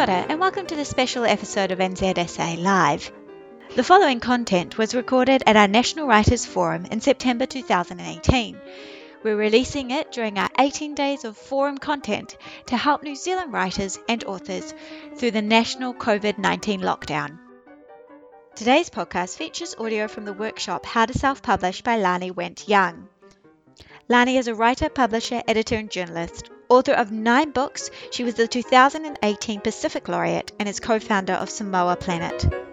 Ora, and welcome to the special episode of NZSA Live. The following content was recorded at our National Writers Forum in September 2018. We're releasing it during our 18 days of forum content to help New Zealand writers and authors through the national COVID 19 lockdown. Today's podcast features audio from the workshop How to Self Publish by Lani Wendt Young. Lani is a writer, publisher, editor, and journalist. Author of nine books, she was the 2018 Pacific Laureate and is co founder of Samoa Planet.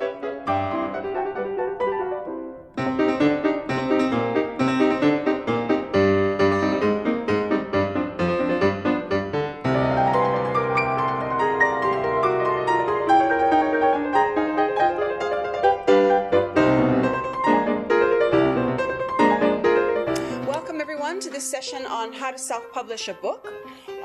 Session on how to self-publish a book.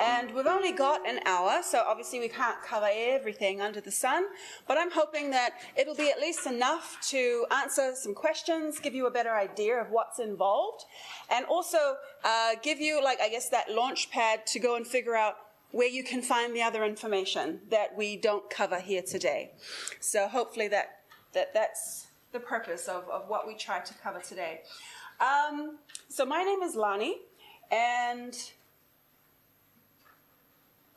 And we've only got an hour, so obviously we can't cover everything under the sun, but I'm hoping that it'll be at least enough to answer some questions, give you a better idea of what's involved, and also uh, give you, like, I guess, that launch pad to go and figure out where you can find the other information that we don't cover here today. So hopefully that, that that's the purpose of, of what we try to cover today. Um, so my name is Lani, and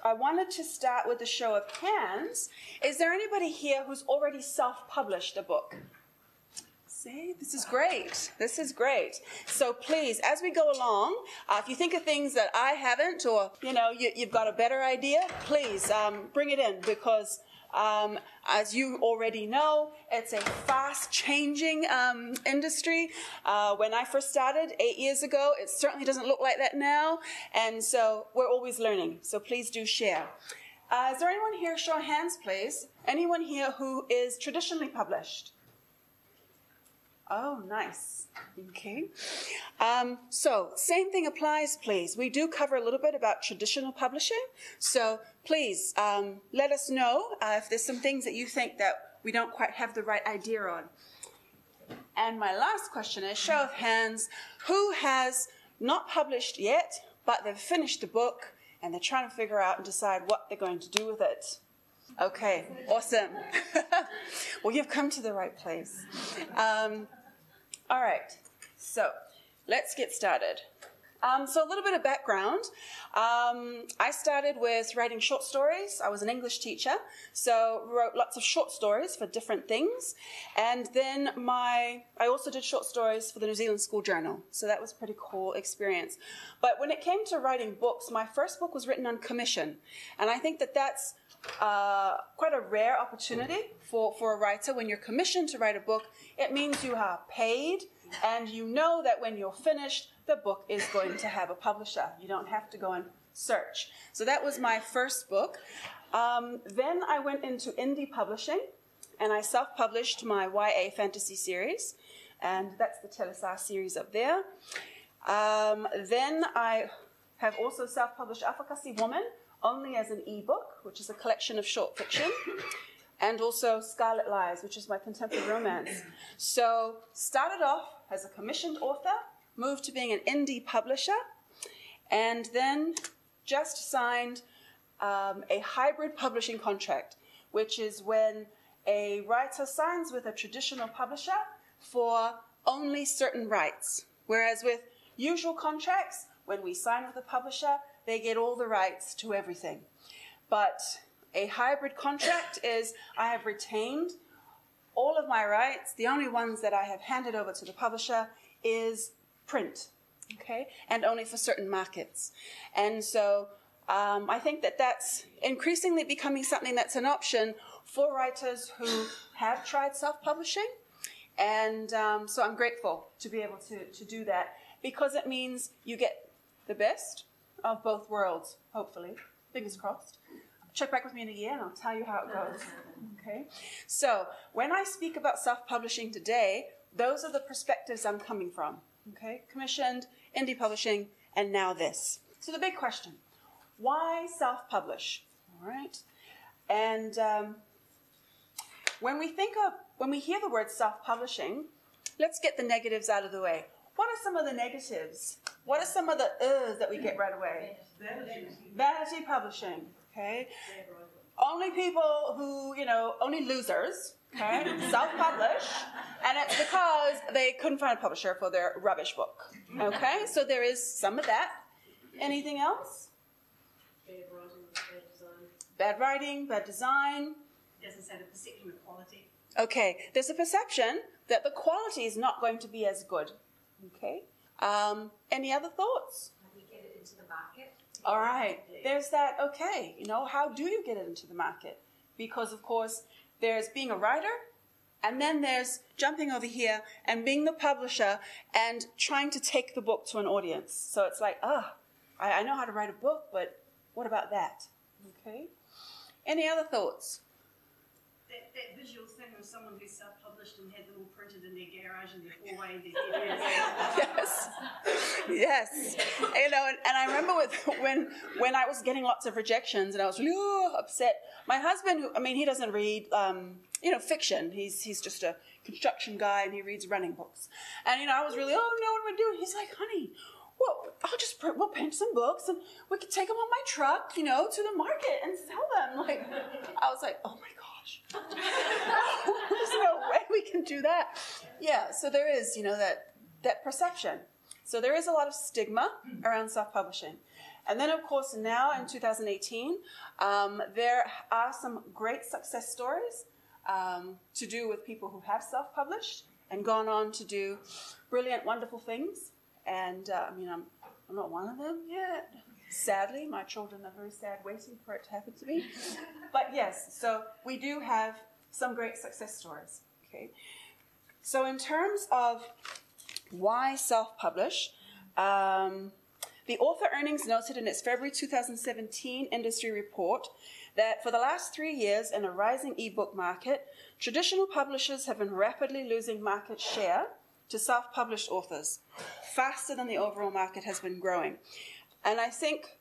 I wanted to start with a show of hands. Is there anybody here who's already self-published a book? See, this is great. This is great. So please, as we go along, uh, if you think of things that I haven't, or you know, you, have got a better idea, please um, bring it in because um, as you already know, it's a fast changing um, industry. Uh, when I first started eight years ago, it certainly doesn't look like that now. And so we're always learning. So please do share. Uh, is there anyone here, show hands, please? Anyone here who is traditionally published? Oh, nice. Okay. Um, so, same thing applies, please. We do cover a little bit about traditional publishing. So, please um, let us know uh, if there's some things that you think that we don't quite have the right idea on. And my last question is show of hands who has not published yet, but they've finished the book and they're trying to figure out and decide what they're going to do with it? Okay, awesome. well, you've come to the right place. Um, all right, so let's get started. Um, so, a little bit of background. Um, I started with writing short stories. I was an English teacher, so wrote lots of short stories for different things. And then my, I also did short stories for the New Zealand School Journal. So that was a pretty cool experience. But when it came to writing books, my first book was written on commission, and I think that that's uh, quite a rare opportunity for, for a writer. When you're commissioned to write a book, it means you are paid and you know that when you're finished, the book is going to have a publisher. You don't have to go and search. So that was my first book. Um, then I went into indie publishing and I self published my YA fantasy series, and that's the Telesa series up there. Um, then I have also self published Afakasi Woman, only as an ebook, which is a collection of short fiction, and also Scarlet Lies, which is my contemporary romance. So, started off as a commissioned author, moved to being an indie publisher, and then just signed um, a hybrid publishing contract, which is when a writer signs with a traditional publisher for only certain rights. Whereas with usual contracts, when we sign with a publisher, they get all the rights to everything. But a hybrid contract is I have retained all of my rights. The only ones that I have handed over to the publisher is print, okay, and only for certain markets. And so um, I think that that's increasingly becoming something that's an option for writers who have tried self publishing. And um, so I'm grateful to be able to, to do that because it means you get the best of both worlds, hopefully. Fingers crossed. Check back with me in a year and I'll tell you how it goes. Okay? So, when I speak about self publishing today, those are the perspectives I'm coming from. Okay? Commissioned, indie publishing, and now this. So, the big question why self publish? All right? And um, when we think of, when we hear the word self publishing, let's get the negatives out of the way. What are some of the negatives? What are some of the uhs that we get right away? Vanity. Vanity publishing, okay? only people who, you know, only losers, okay, self publish, and it's because they couldn't find a publisher for their rubbish book, okay? So there is some of that. Anything else? Bad writing, bad design. Bad writing, bad design. Doesn't say the perception of quality. Okay, there's a perception that the quality is not going to be as good. Okay. Um, any other thoughts? How do you get it into the market? All right. There's that. Okay. You know, how do you get it into the market? Because of course, there's being a writer, and then there's jumping over here and being the publisher and trying to take the book to an audience. So it's like, ah, I, I know how to write a book, but what about that? Okay. Any other thoughts? That, that visual someone who self-published and had them all printed in their garage and their hallway and their yes, yes. You know, and, and I remember with when when I was getting lots of rejections and I was really oh, upset. My husband, who, I mean, he doesn't read, um, you know, fiction. He's he's just a construction guy and he reads running books. And you know, I was really, oh no, what am I doing? He's like, honey. Well, I'll just print, we'll print some books and we can take them on my truck, you know, to the market and sell them. Like, I was like, oh my gosh, there's no way we can do that. Yeah, so there is, you know, that that perception. So there is a lot of stigma around self-publishing. And then, of course, now in 2018, um, there are some great success stories um, to do with people who have self-published and gone on to do brilliant, wonderful things. And uh, I mean, I'm, I'm not one of them yet. Sadly, my children are very sad waiting for it to happen to me. But yes, so we do have some great success stories. Okay. So in terms of why self-publish, um, the author earnings noted in its February 2017 industry report that for the last three years in a rising ebook market, traditional publishers have been rapidly losing market share to self published authors, faster than the overall market has been growing. And I think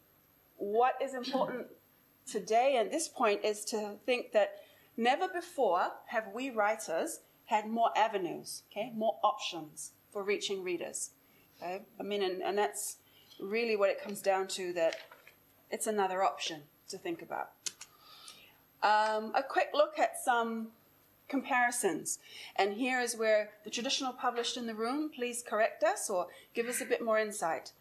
what is important today and this point is to think that never before have we writers had more avenues, okay, more options for reaching readers. Okay? I mean, and, and that's really what it comes down to that it's another option to think about. Um, a quick look at some comparisons. And here is where the traditional published in the room, please correct us or give us a bit more insight.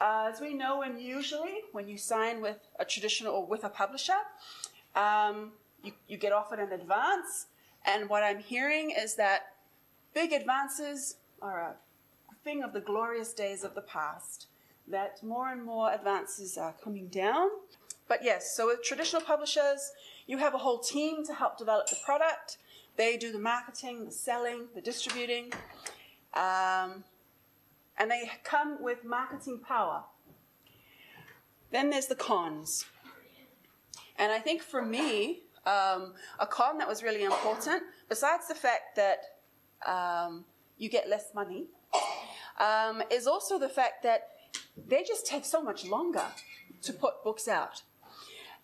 Uh, as we know, and usually when you sign with a traditional or with a publisher, um, you, you get offered an advance. And what I'm hearing is that big advances are a thing of the glorious days of the past, that more and more advances are coming down. But yes, so with traditional publishers, you have a whole team to help develop the product. They do the marketing, the selling, the distributing. Um, and they come with marketing power. Then there's the cons. And I think for me, um, a con that was really important, besides the fact that um, you get less money, um, is also the fact that they just take so much longer to put books out.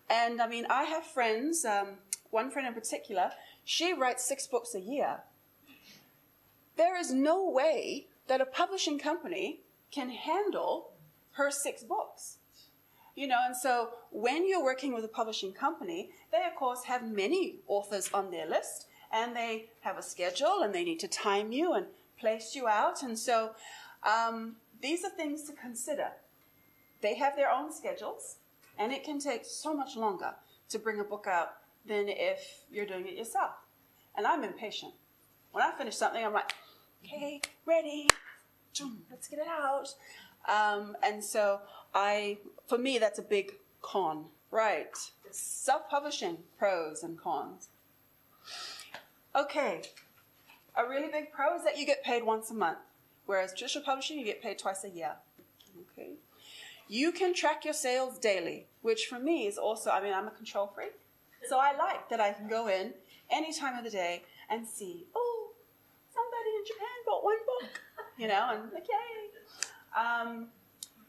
And I mean, I have friends, um, one friend in particular, she writes six books a year. There is no way that a publishing company can handle her six books. You know, and so when you're working with a publishing company, they of course have many authors on their list and they have a schedule and they need to time you and place you out. And so um, these are things to consider. They have their own schedules and it can take so much longer to bring a book out than if you're doing it yourself. And I'm impatient. When I finish something, I'm like, okay, ready, let's get it out. Um, and so I, for me, that's a big con, right? Self-publishing, pros and cons. Okay, a really big pro is that you get paid once a month, whereas traditional publishing, you get paid twice a year. Okay. You can track your sales daily, which for me is also, I mean, I'm a control freak. So I like that I can go in any time of the day and see, oh, somebody in Japan bought one book, you know, and like, yay. Um,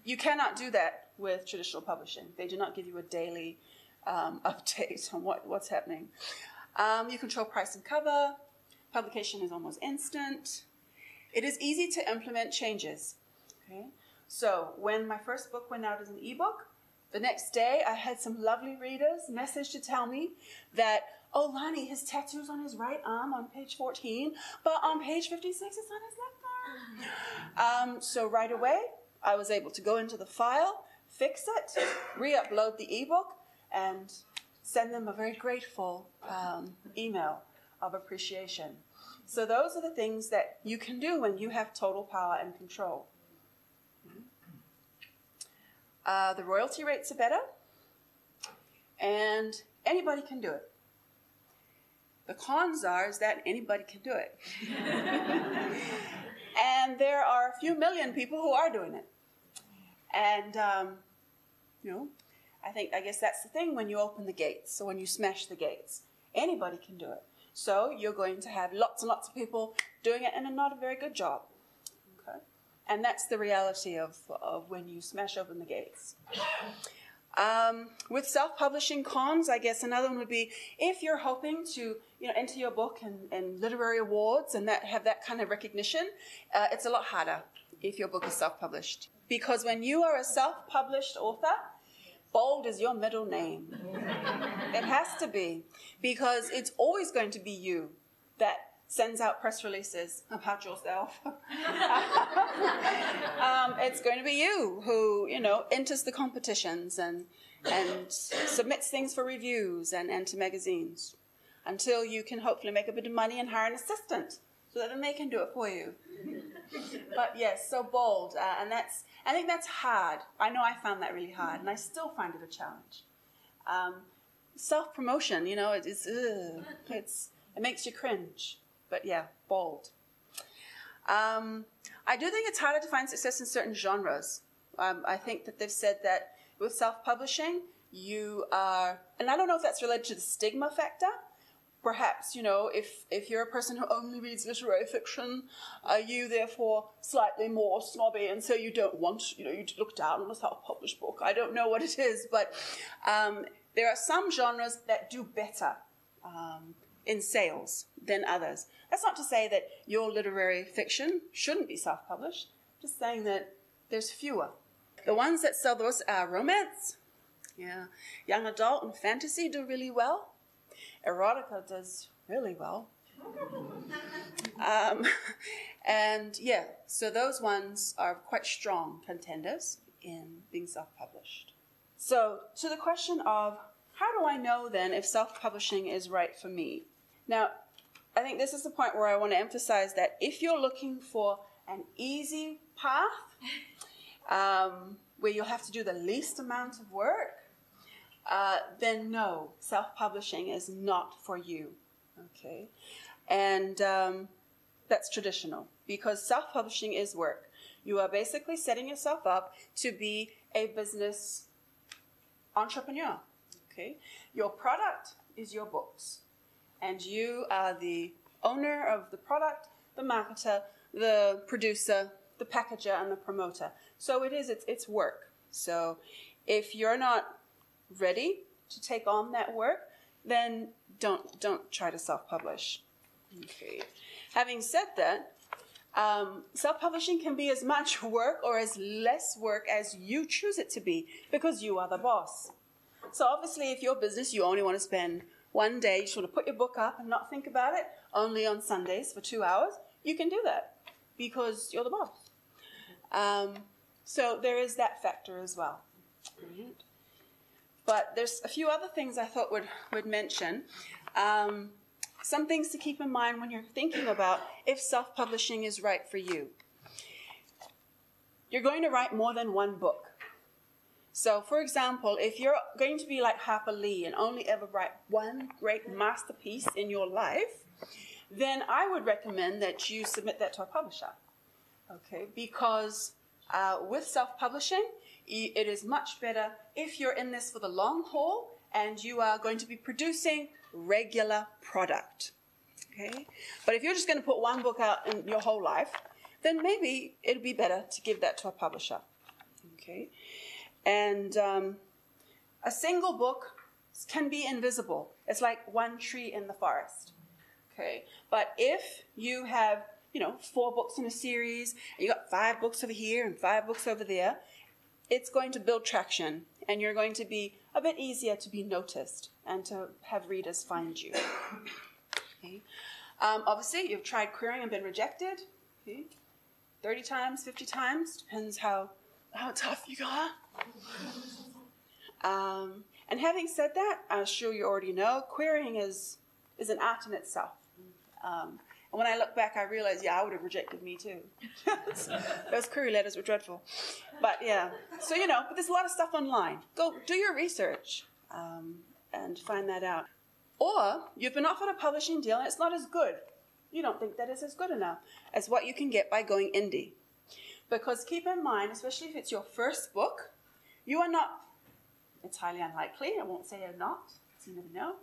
you cannot do that with traditional publishing. They do not give you a daily um, update on what, what's happening. Um, you control price and cover. Publication is almost instant. It is easy to implement changes. Okay? So when my first book went out as an ebook, The next day, I had some lovely readers message to tell me that, oh, Lani, his tattoo's on his right arm on page 14, but on page 56 it's on his left arm. Um, so right away, I was able to go into the file, fix it, re upload the ebook, and send them a very grateful um, email of appreciation. So, those are the things that you can do when you have total power and control. Uh, the royalty rates are better, and anybody can do it. The cons are is that anybody can do it. and there are a few million people who are doing it. And, um, you know, I think, I guess that's the thing when you open the gates. So when you smash the gates, anybody can do it. So you're going to have lots and lots of people doing it and not a very good job. Okay? And that's the reality of, of when you smash open the gates. Um, with self-publishing cons, I guess another one would be if you're hoping to, you know, enter your book in, in literary awards and that have that kind of recognition, uh, it's a lot harder if your book is self-published because when you are a self-published author, bold is your middle name. it has to be because it's always going to be you that sends out press releases about yourself. um, it's going to be you who, you know, enters the competitions and, and submits things for reviews and, and to magazines until you can hopefully make a bit of money and hire an assistant so that then they can do it for you. but yes, so bold, uh, and that's I think that's hard. I know I found that really hard, and I still find it a challenge. Um, Self promotion, you know, it, it's ugh, it's it makes you cringe. But yeah, bold. Um, I do think it's harder to find success in certain genres. Um, I think that they've said that with self publishing, you are, and I don't know if that's related to the stigma factor. Perhaps, you know, if, if you're a person who only reads literary fiction, are you therefore slightly more snobby and so you don't want, you know, you look down on a self published book? I don't know what it is, but um, there are some genres that do better. Um, in sales than others. That's not to say that your literary fiction shouldn't be self published, just saying that there's fewer. The ones that sell those are romance, yeah, young adult and fantasy do really well. Erotica does really well. um, and yeah, so those ones are quite strong contenders in being self published. So, to the question of how do I know then if self publishing is right for me? Now, I think this is the point where I want to emphasize that if you're looking for an easy path, um, where you'll have to do the least amount of work, uh, then no, self publishing is not for you. Okay? And um, that's traditional because self publishing is work. You are basically setting yourself up to be a business entrepreneur. Okay? Your product is your books and you are the owner of the product, the marketer, the producer, the packager, and the promoter. So it is, it's, it's work. So if you're not ready to take on that work, then don't, don't try to self publish. Okay. Having said that, um, self publishing can be as much work or as less work as you choose it to be because you are the boss. So, obviously, if your business you only want to spend one day you just want to put your book up and not think about it, only on Sundays for two hours, you can do that because you're the boss. Um, so there is that factor as well. But there's a few other things I thought would, would mention. Um, some things to keep in mind when you're thinking about if self publishing is right for you. You're going to write more than one book. So, for example, if you're going to be like Harper Lee and only ever write one great masterpiece in your life, then I would recommend that you submit that to a publisher. Okay, because uh, with self publishing, it is much better if you're in this for the long haul and you are going to be producing regular product. Okay, but if you're just going to put one book out in your whole life, then maybe it'd be better to give that to a publisher. Okay. And um, a single book can be invisible. It's like one tree in the forest. Okay, but if you have, you know, four books in a series, and you got five books over here and five books over there, it's going to build traction and you're going to be a bit easier to be noticed and to have readers find you. Okay. Um, obviously, you've tried querying and been rejected. Okay. 30 times, 50 times, depends how, how tough you are. Um, and having said that, I'm sure you already know, querying is, is an art in itself. Um, and when I look back, I realize, yeah, I would have rejected me too. Those query letters were dreadful. But yeah, so you know, but there's a lot of stuff online. Go do your research um, and find that out. Or you've been offered a publishing deal and it's not as good. You don't think that is as good enough as what you can get by going indie. Because keep in mind, especially if it's your first book, you are not, it's highly unlikely, I won't say you're not, you never know,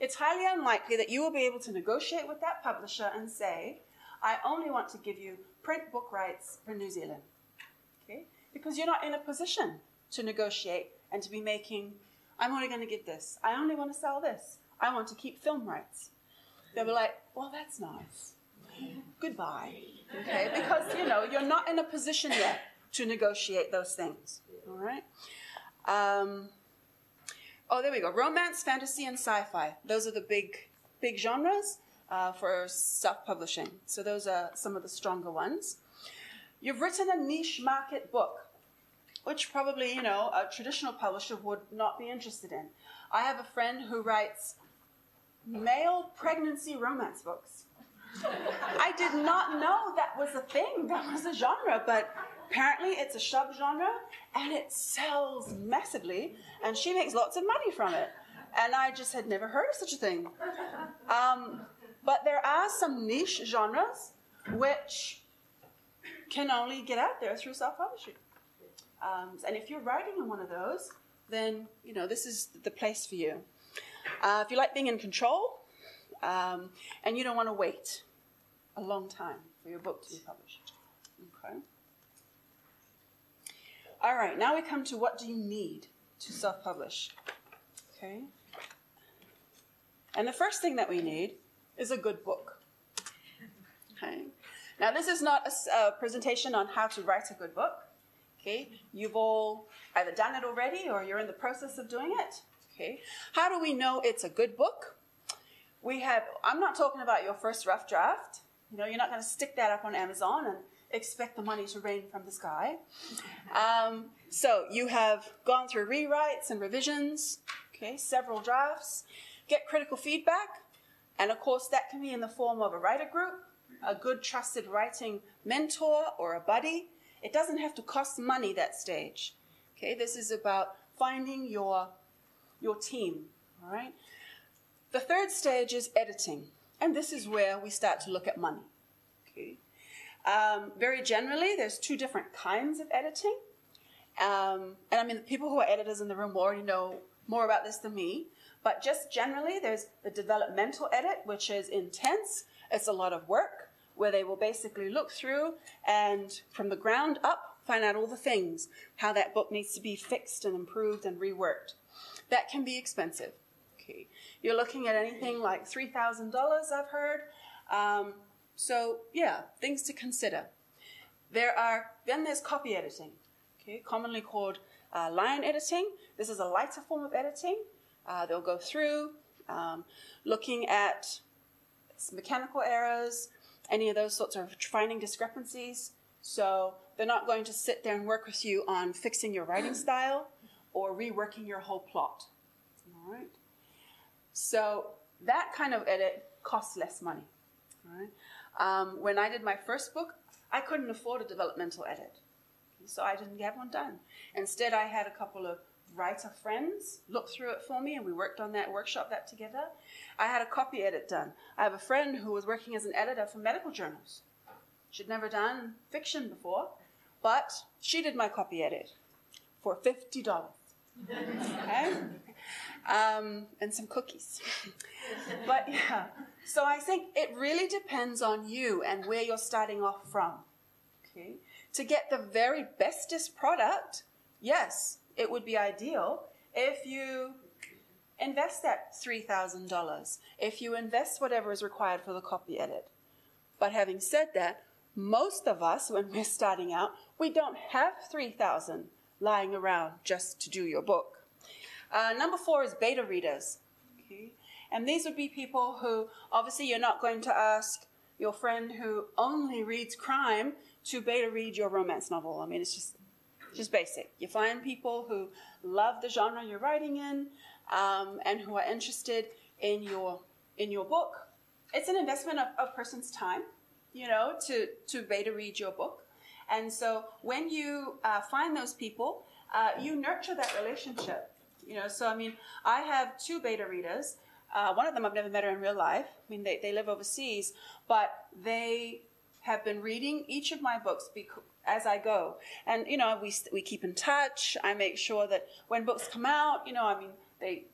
it's highly unlikely that you will be able to negotiate with that publisher and say, I only want to give you print book rights for New Zealand. Okay? Because you're not in a position to negotiate and to be making, I'm only going to get this. I only want to sell this. I want to keep film rights. They'll be like, well, that's nice. Goodbye. Okay? Because, you know, you're not in a position yet to negotiate those things. All right? Um, Oh, there we go. Romance, fantasy, and sci-fi. Those are the big, big genres uh, for self-publishing. So those are some of the stronger ones. You've written a niche market book, which probably you know a traditional publisher would not be interested in. I have a friend who writes male pregnancy romance books. I did not know that was a thing, that was a genre, but apparently it's a subgenre and it sells massively and she makes lots of money from it. And I just had never heard of such a thing. Um, but there are some niche genres which can only get out there through self-publishing. Um, and if you're writing in one of those, then you know this is the place for you. Uh, if you like being in control, um, and you don't want to wait a long time for your book to be published. Okay. All right, now we come to what do you need to self publish? Okay. And the first thing that we need is a good book. Okay. Now, this is not a, a presentation on how to write a good book. Okay. You've all either done it already or you're in the process of doing it. Okay. How do we know it's a good book? We have, I'm not talking about your first rough draft. You know, you're not going to stick that up on Amazon and expect the money to rain from the sky. Um, so you have gone through rewrites and revisions, okay, several drafts, get critical feedback, and of course that can be in the form of a writer group, a good trusted writing mentor or a buddy. It doesn't have to cost money that stage. Okay, this is about finding your your team. All right. The third stage is editing, and this is where we start to look at money. Okay. Um, very generally, there's two different kinds of editing. Um, and I mean, the people who are editors in the room will already know more about this than me. But just generally, there's the developmental edit, which is intense. It's a lot of work where they will basically look through and from the ground up find out all the things, how that book needs to be fixed and improved and reworked. That can be expensive. Okay. You're looking at anything like $3,000, I've heard. Um, so, yeah, things to consider. There are, then there's copy editing, okay, commonly called uh, line editing. This is a lighter form of editing. Uh, they'll go through um, looking at mechanical errors, any of those sorts of finding discrepancies. So they're not going to sit there and work with you on fixing your writing style or reworking your whole plot. All right. So that kind of edit costs less money. Right. Um, when I did my first book, I couldn't afford a developmental edit. So I didn't get one done. Instead, I had a couple of writer friends look through it for me and we worked on that, workshop that together. I had a copy edit done. I have a friend who was working as an editor for medical journals. She'd never done fiction before, but she did my copy edit for $50. okay? Um, and some cookies. but yeah, so I think it really depends on you and where you're starting off from. Okay? To get the very bestest product, yes, it would be ideal if you invest that $3,000, if you invest whatever is required for the copy edit. But having said that, most of us, when we're starting out, we don't have 3,000 lying around just to do your book. Uh, number four is beta readers. Okay? And these would be people who, obviously, you're not going to ask your friend who only reads crime to beta read your romance novel. I mean, it's just, just basic. You find people who love the genre you're writing in um, and who are interested in your in your book. It's an investment of a person's time, you know, to to beta read your book. And so when you uh, find those people, uh, you nurture that relationship. You know, so I mean, I have two beta readers. Uh, one of them I've never met her in real life. I mean, they, they live overseas, but they have been reading each of my books bec- as I go. And, you know, we, we keep in touch. I make sure that when books come out, you know, I mean, they,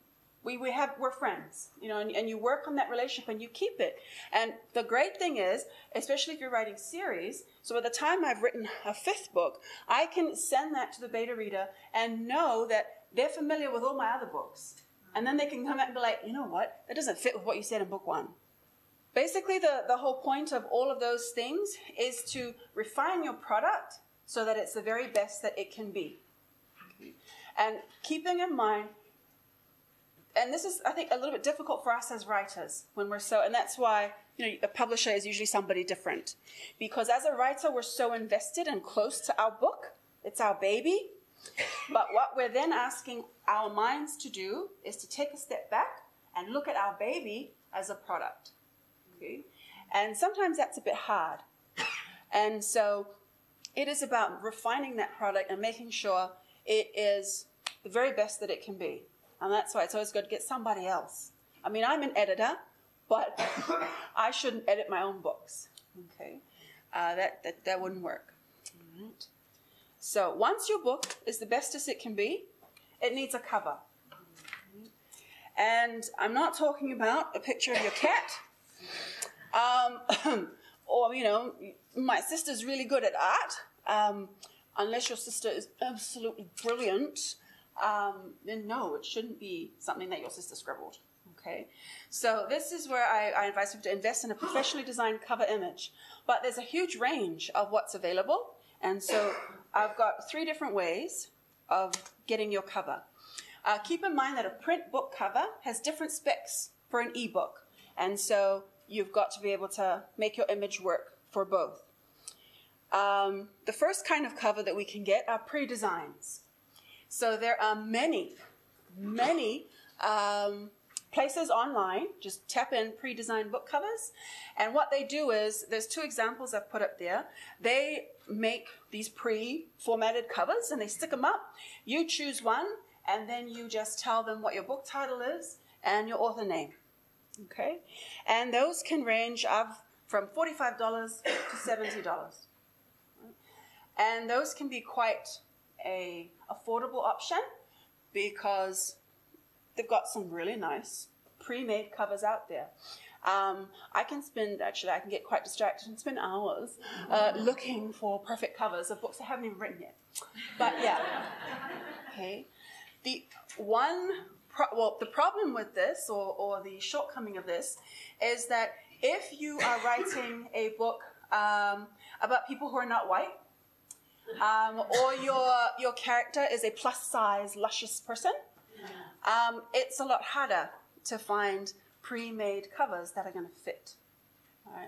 we, we have, we're friends, you know, and, and you work on that relationship and you keep it. And the great thing is, especially if you're writing series, so by the time I've written a fifth book, I can send that to the beta reader and know that they're familiar with all my other books. And then they can come back and be like, you know what? That doesn't fit with what you said in book one. Basically, the, the whole point of all of those things is to refine your product so that it's the very best that it can be. And keeping in mind, and this is, I think, a little bit difficult for us as writers when we're so, and that's why, you know, a publisher is usually somebody different. Because as a writer, we're so invested and close to our book, it's our baby. But what we're then asking our minds to do is to take a step back and look at our baby as a product. Okay? And sometimes that's a bit hard. And so it is about refining that product and making sure it is the very best that it can be. And that's why it's always good to get somebody else. I mean, I'm an editor, but I shouldn't edit my own books. Okay? Uh, that, that, that wouldn't work. All right. So once your book is the best as it can be, it needs a cover. And I'm not talking about a picture of your cat. Um, or, you know, my sister's really good at art. Um, unless your sister is absolutely brilliant, um, then no, it shouldn't be something that your sister scribbled. Okay, so this is where I, I advise people to invest in a professionally designed cover image. But there's a huge range of what's available, and so I've got three different ways of getting your cover. Uh, keep in mind that a print book cover has different specs for an ebook, and so you've got to be able to make your image work for both. Um, the first kind of cover that we can get are pre designs. So there are many, many um, places online. Just tap in pre designed book covers. And what they do is there's two examples I've put up there. They make these pre formatted covers and they stick them up. You choose one, and then you just tell them what your book title is and your author name. Okay? And those can range of from $45 to $70. And those can be quite a affordable option because they've got some really nice pre-made covers out there. Um, I can spend actually I can get quite distracted and spend hours uh, looking for perfect covers of books I haven't even written yet. But yeah, okay. The one pro- well the problem with this or, or the shortcoming of this is that if you are writing a book um, about people who are not white, um, or your your character is a plus size luscious person, um, it's a lot harder to find pre-made covers that are going to fit.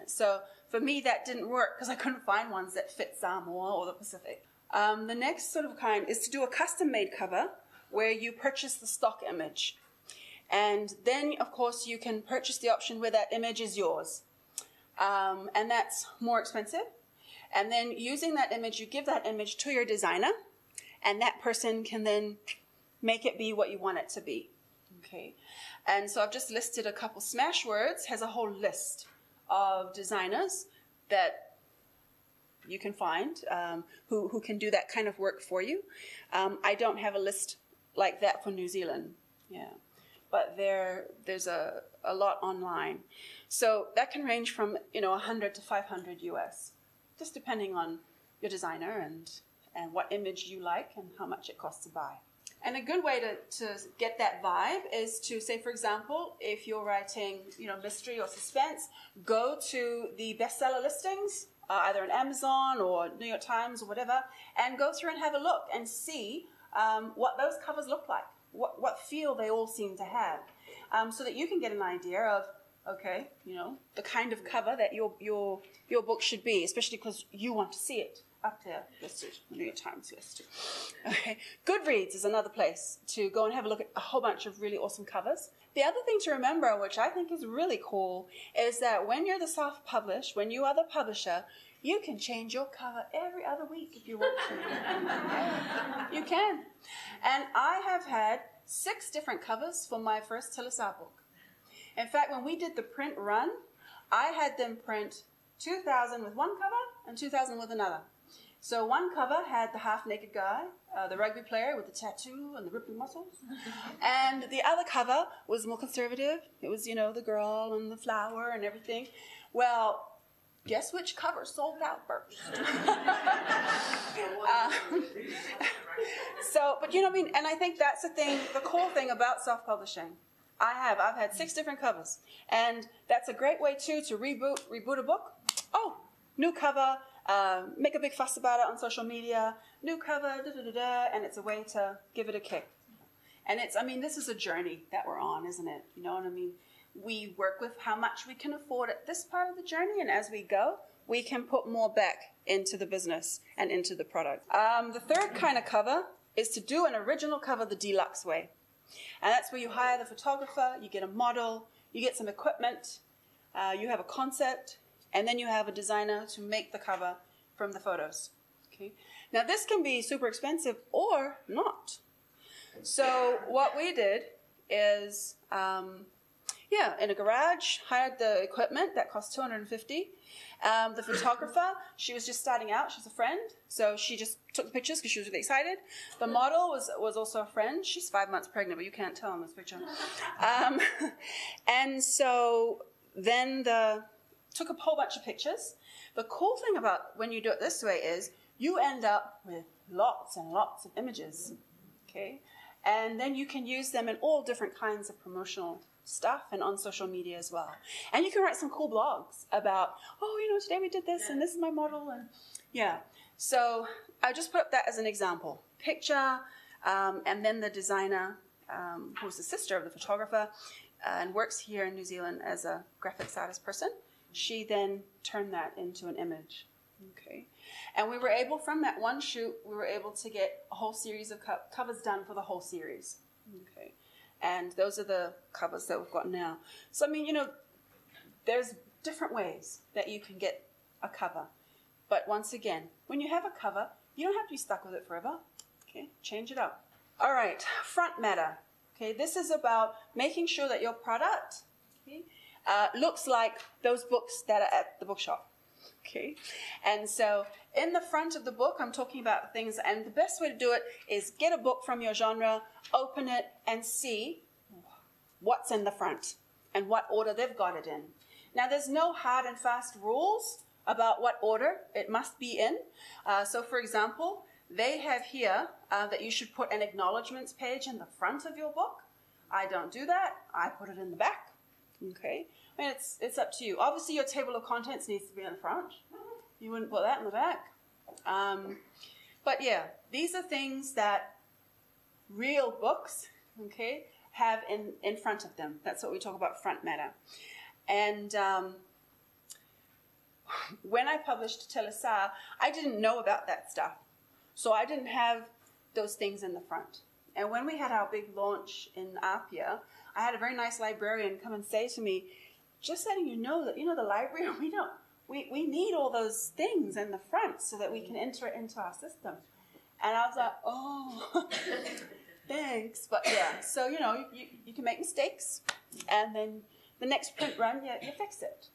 so for me, that didn't work because I couldn't find ones that fit Samoa or the Pacific. Um, the next sort of kind is to do a custom-made cover where you purchase the stock image. And then, of course, you can purchase the option where that image is yours. Um, and that's more expensive. And then using that image, you give that image to your designer, and that person can then make it be what you want it to be. Okay. And so I've just listed a couple. Smashwords has a whole list of designers that you can find um, who, who can do that kind of work for you. Um, I don't have a list like that for New Zealand. Yeah. But there, there's a, a lot online. So that can range from, you know, 100 to 500 US, just depending on your designer and, and what image you like and how much it costs to buy. And a good way to, to get that vibe is to say, for example, if you're writing, you know, mystery or suspense, go to the bestseller listings uh, either on Amazon or New York Times or whatever, and go through and have a look and see um, what those covers look like, what, what feel they all seem to have, um, so that you can get an idea of, okay, you know, the kind of cover that your, your, your book should be, especially because you want to see it up there listed, New York Times listed. Okay, Goodreads is another place to go and have a look at a whole bunch of really awesome covers. The other thing to remember, which I think is really cool, is that when you're the self-published, when you are the publisher, you can change your cover every other week if you want to. you can. And I have had six different covers for my first Telesa book. In fact, when we did the print run, I had them print 2000 with one cover and 2000 with another. So one cover had the half-naked guy, uh, the rugby player with the tattoo and the rippling muscles, and the other cover was more conservative. It was, you know, the girl and the flower and everything. Well, guess which cover sold out first? uh, so, but you know, I mean, and I think that's the thing, the cool thing about self-publishing. I have, I've had six different covers, and that's a great way too to reboot, reboot a book. Oh, new cover, uh, make a big fuss about it on social media, new cover, da da da da, and it's a way to give it a kick. And it's, I mean, this is a journey that we're on, isn't it? You know what I mean? We work with how much we can afford at this part of the journey, and as we go, we can put more back into the business and into the product. Um, the third kind of cover is to do an original cover the deluxe way. And that's where you hire the photographer, you get a model, you get some equipment, uh, you have a concept, and then you have a designer to make the cover from the photos. Okay. Now this can be super expensive or not. So what we did is, um, yeah, in a garage, hired the equipment that cost 250. Um, the photographer, she was just starting out. She's a friend, so she just took the pictures because she was really excited. The model was was also a friend. She's five months pregnant, but you can't tell in this picture. Um, and so then the took a whole bunch of pictures. The cool thing about when you do it this way is you end up with lots and lots of images. Okay? And then you can use them in all different kinds of promotional stuff and on social media as well. And you can write some cool blogs about, oh, you know, today we did this and this is my model and yeah. So I just put up that as an example. Picture, um, and then the designer, um, who's the sister of the photographer, uh, and works here in New Zealand as a graphics artist person she then turned that into an image. Okay. And we were able, from that one shoot, we were able to get a whole series of co- covers done for the whole series. Okay. And those are the covers that we've got now. So, I mean, you know, there's different ways that you can get a cover. But once again, when you have a cover, you don't have to be stuck with it forever. Okay, change it up. All right, front matter. Okay, this is about making sure that your product uh, looks like those books that are at the bookshop. Okay, and so in the front of the book, I'm talking about things, and the best way to do it is get a book from your genre, open it, and see what's in the front and what order they've got it in. Now, there's no hard and fast rules about what order it must be in. Uh, so, for example, they have here uh, that you should put an acknowledgments page in the front of your book. I don't do that. I put it in the back. Okay, I mean it's it's up to you. Obviously, your table of contents needs to be in the front. You wouldn't put that in the back. Um, but yeah, these are things that real books, okay, have in in front of them. That's what we talk about front matter. And um, when I published Telesa, I didn't know about that stuff, so I didn't have those things in the front. And when we had our big launch in Apia, I had a very nice librarian come and say to me, just letting you know that, you know, the library, we don't, we, we need all those things in the front so that we can enter it into our system. And I was like, oh, thanks. But yeah, so, you know, you, you can make mistakes and then the next print run, you, you fix it.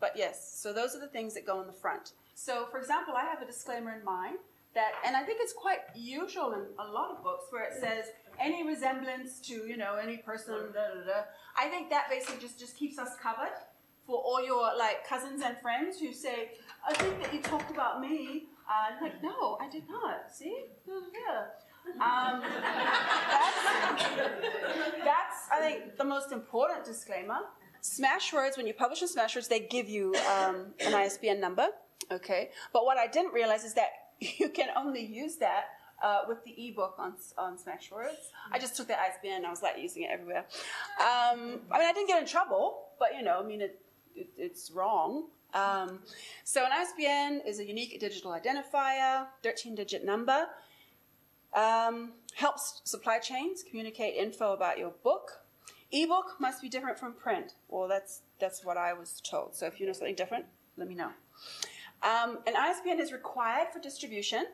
But yes, so those are the things that go in the front. So, for example, I have a disclaimer in mine that, and I think it's quite usual in a lot of books where it says, any resemblance to, you know, any person, da, da, da. I think that basically just, just keeps us covered for all your like cousins and friends who say, I think that you talked about me. Uh, like, no, I did not. See? Yeah. Um, that's, that's, I think, the most important disclaimer. Smashwords, when you publish in Smashwords, they give you um, an ISBN number. Okay, but what I didn't realize is that you can only use that uh, with the ebook on on Smashwords. I just took the ISBN and I was like using it everywhere. Um, I mean, I didn't get in trouble, but you know, I mean, it, it it's wrong. Um, so an ISBN is a unique digital identifier, 13-digit number. Um, helps supply chains communicate info about your book. Ebook must be different from print. Well, that's that's what I was told. So if you know something different, let me know. Um, an ISBN is required for distribution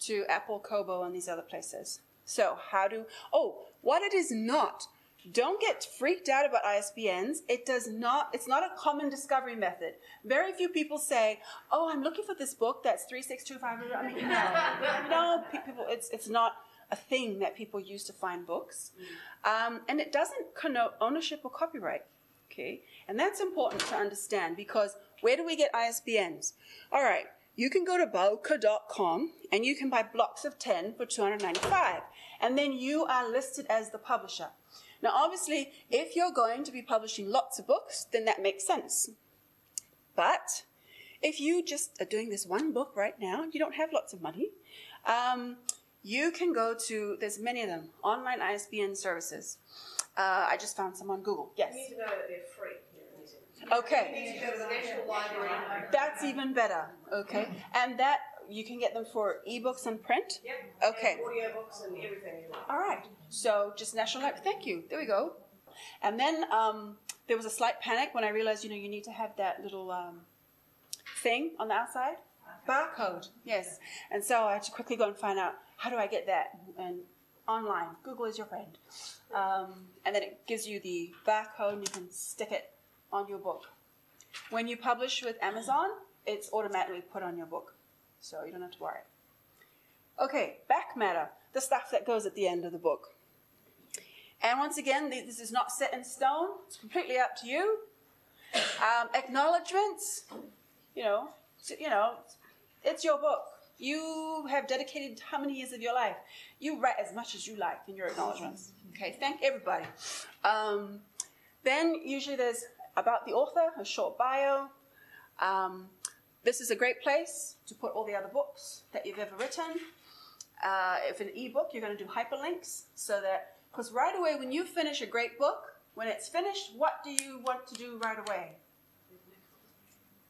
to Apple, Kobo, and these other places. So how do? Oh, what it is not. Don't get freaked out about ISBNs. It does not. It's not a common discovery method. Very few people say, "Oh, I'm looking for this book that's three six two five. I mean, no, no. People, it's it's not a thing that people use to find books, um, and it doesn't connote ownership or copyright. Okay, and that's important to understand because where do we get ISBNs? All right, you can go to bowker.com and you can buy blocks of 10 for 295 and then you are listed as the publisher. Now obviously, if you're going to be publishing lots of books, then that makes sense. But if you just are doing this one book right now, you don't have lots of money, um, you can go to, there's many of them, online ISBN services. Uh, I just found some on Google. Yes. You need to know that they're free. Okay. You need to go to the National Library. That's even better. Okay. And that you can get them for ebooks and print? Yep. Okay. And audiobooks and everything. All right. So just National Library. Thank you. There we go. And then um, there was a slight panic when I realized, you know, you need to have that little um, thing on the outside. Barcode. Yes. And so I had to quickly go and find out how do I get that? And online, Google is your friend. Um, and then it gives you the barcode and you can stick it on your book. When you publish with Amazon, it's automatically put on your book. So you don't have to worry. Okay, back matter, the stuff that goes at the end of the book. And once again, this is not set in stone. It's completely up to you. Um, acknowledgements, you know, you know, it's your book. You have dedicated how many years of your life? You write as much as you like in your acknowledgements. Okay, thank everybody. Um, then usually there's about the author, a short bio. Um, this is a great place to put all the other books that you've ever written. Uh, if an ebook, you're going to do hyperlinks so that, because right away when you finish a great book, when it's finished, what do you want to do right away?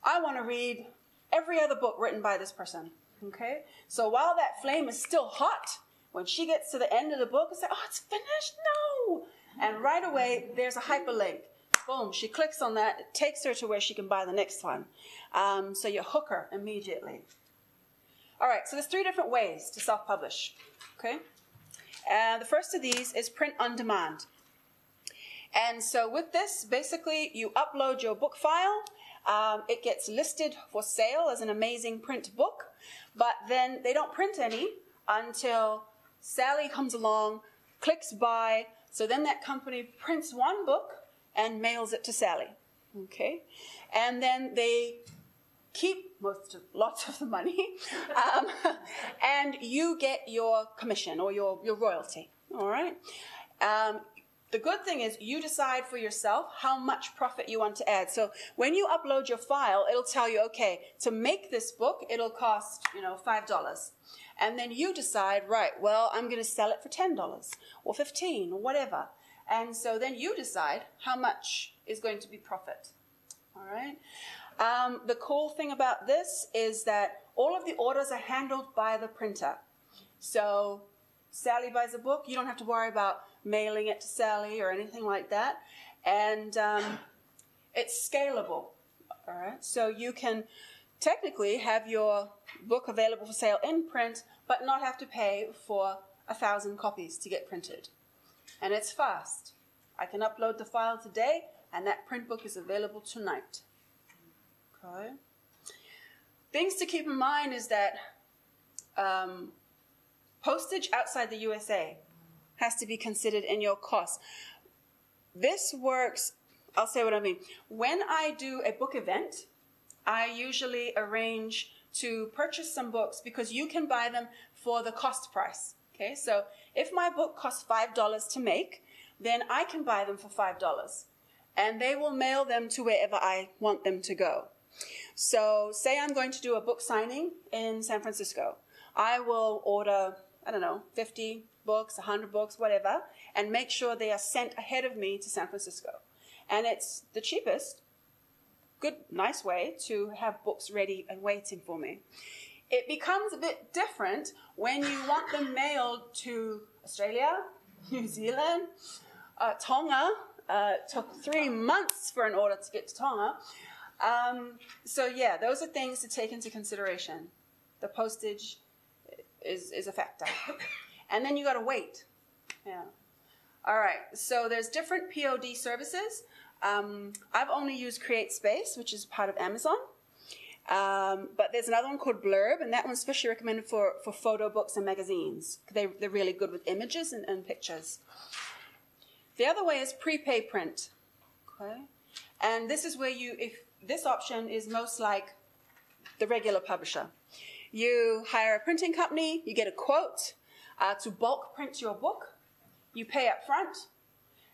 I want to read every other book written by this person. Okay? So while that flame is still hot, when she gets to the end of the book, it's like, oh, it's finished? No! And right away, there's a hyperlink. Boom, she clicks on that, it takes her to where she can buy the next one. Um, so you hook her immediately. All right, so there's three different ways to self publish. Okay? Uh, the first of these is print on demand. And so with this, basically, you upload your book file. Um, it gets listed for sale as an amazing print book, but then they don't print any until Sally comes along, clicks buy. So then that company prints one book and mails it to Sally. Okay? And then they keep most of, lots of the money, um, and you get your commission or your, your royalty. All right? Um, the good thing is you decide for yourself how much profit you want to add. So when you upload your file, it'll tell you, okay, to make this book, it'll cost, you know, $5. And then you decide, right, well, I'm going to sell it for $10 or 15 or whatever. And so then you decide how much is going to be profit. All right? Um, the cool thing about this is that all of the orders are handled by the printer. So Sally buys a book, you don't have to worry about mailing it to Sally or anything like that. And um, it's scalable. All right? So you can technically have your book available for sale in print, but not have to pay for a thousand copies to get printed. And it's fast. I can upload the file today, and that print book is available tonight. Okay. Things to keep in mind is that um, postage outside the USA has to be considered in your cost. This works, I'll say what I mean. When I do a book event, I usually arrange to purchase some books because you can buy them for the cost price. Okay, so if my book costs $5 to make, then I can buy them for $5 and they will mail them to wherever I want them to go. So, say I'm going to do a book signing in San Francisco. I will order, I don't know, 50 books, 100 books, whatever, and make sure they are sent ahead of me to San Francisco. And it's the cheapest, good, nice way to have books ready and waiting for me. It becomes a bit different when you want them mailed to Australia, New Zealand, uh, Tonga. Uh, took three months for an order to get to Tonga. Um, so yeah, those are things to take into consideration. The postage is, is a factor. And then you got to wait. Yeah. All right. So there's different POD services. Um, I've only used CreateSpace, which is part of Amazon. Um, but there's another one called Blurb, and that one's especially recommended for, for photo books and magazines. They, they're really good with images and, and pictures. The other way is prepay print. Okay? And this is where you, if this option is most like the regular publisher. You hire a printing company, you get a quote uh, to bulk print your book, you pay up front,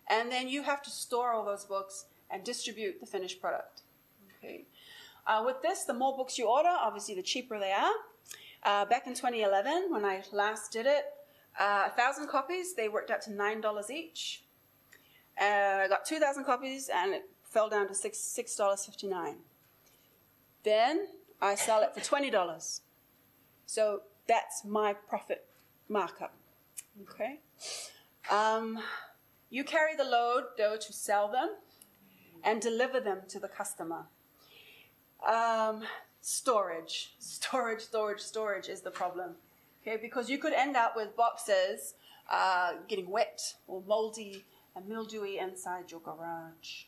and then you have to store all those books and distribute the finished product. Okay. Uh, with this, the more books you order, obviously the cheaper they are. Uh, back in 2011, when I last did it, uh, a thousand copies, they worked out to nine dollars each. Uh, I got two thousand copies, and it fell down to six six dollars fifty nine. Then I sell it for twenty dollars. So that's my profit markup. Okay. Um, you carry the load though to sell them and deliver them to the customer. Um, storage, storage, storage, storage is the problem. Okay, because you could end up with boxes uh, getting wet or moldy and mildewy inside your garage.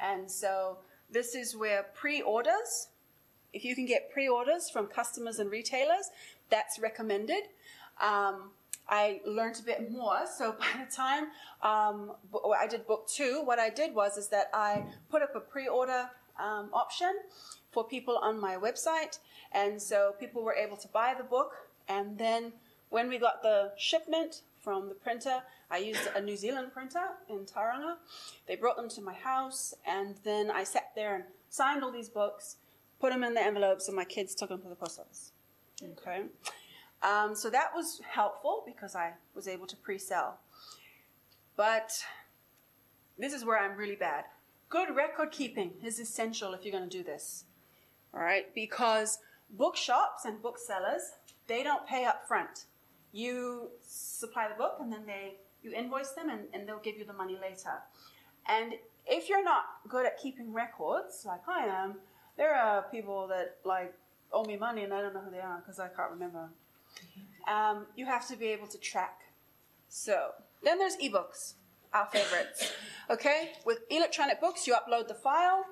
And so this is where pre-orders, if you can get pre-orders from customers and retailers, that's recommended. Um, I learned a bit more. So by the time um, I did book two, what I did was is that I put up a pre-order um, option for people on my website, and so people were able to buy the book. And then when we got the shipment from the printer, I used a New Zealand printer in Tauranga. They brought them to my house, and then I sat there and signed all these books, put them in the envelopes, and my kids took them to the post office. Okay. Um, so that was helpful because I was able to pre sell. But this is where I'm really bad. Good record keeping is essential if you're going to do this. All right, because bookshops and booksellers, they don't pay up front. You supply the book and then they you invoice them and, and they'll give you the money later. And if you're not good at keeping records, like I am, there are people that like owe me money and I don't know who they are because I can't remember. Um, you have to be able to track. So then there's ebooks, our favorites. Okay, with electronic books, you upload the file,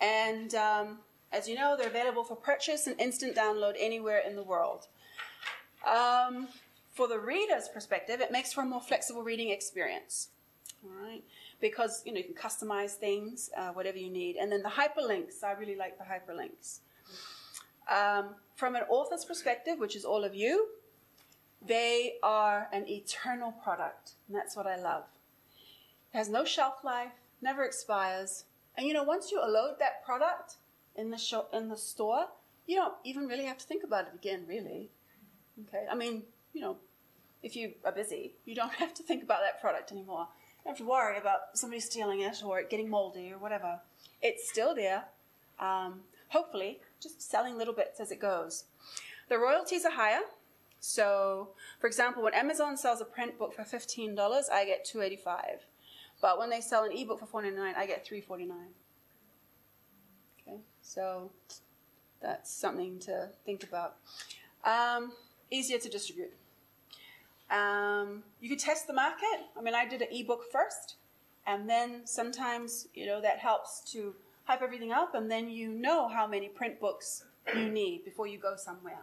and um, as you know, they're available for purchase and instant download anywhere in the world. Um, for the reader's perspective, it makes for a more flexible reading experience. All right, because you know you can customize things, uh, whatever you need, and then the hyperlinks. I really like the hyperlinks. Um, from an author's perspective, which is all of you, they are an eternal product, and that's what I love. Has no shelf life, never expires, and you know once you load that product in the shop in the store, you don't even really have to think about it again, really. Okay, I mean, you know, if you are busy, you don't have to think about that product anymore. You don't have to worry about somebody stealing it or it getting moldy or whatever. It's still there. Um, hopefully, just selling little bits as it goes. The royalties are higher. So, for example, when Amazon sells a print book for $15, I get 285 But when they sell an ebook for 49 I get 349 Okay, so that's something to think about. Um, easier to distribute. Um, you could test the market. I mean, I did an ebook first, and then sometimes, you know, that helps to hype everything up, and then you know how many print books you need before you go somewhere.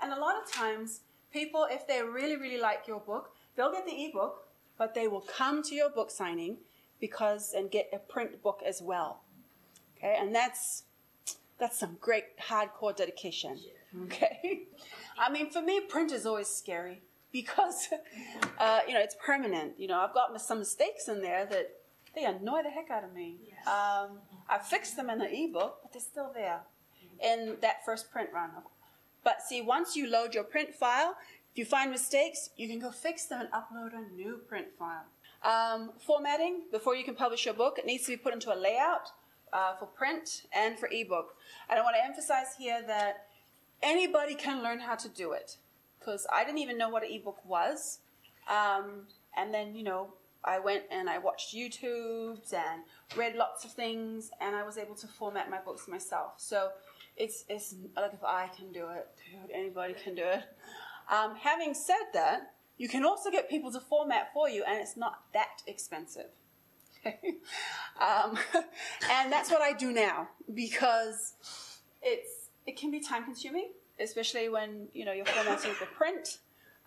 And a lot of times, people, if they really, really like your book, they'll get the ebook, but they will come to your book signing because and get a print book as well. Okay, and that's that's some great hardcore dedication. Okay, I mean, for me, print is always scary because uh, you know it's permanent. You know, I've got some mistakes in there that they annoy the heck out of me. Yes. Um, I fixed them in the ebook, but they're still there in that first print run. But see, once you load your print file, if you find mistakes, you can go fix them and upload a new print file. Um, formatting, before you can publish your book, it needs to be put into a layout uh, for print and for ebook. And I want to emphasize here that anybody can learn how to do it because I didn't even know what an ebook was. Um, and then, you know, I went and I watched YouTubes and read lots of things, and I was able to format my books myself. So it's, it's like if I can do it, dude, anybody can do it. Um, having said that, you can also get people to format for you, and it's not that expensive. um, and that's what I do now because it's it can be time consuming, especially when you know you're formatting for print.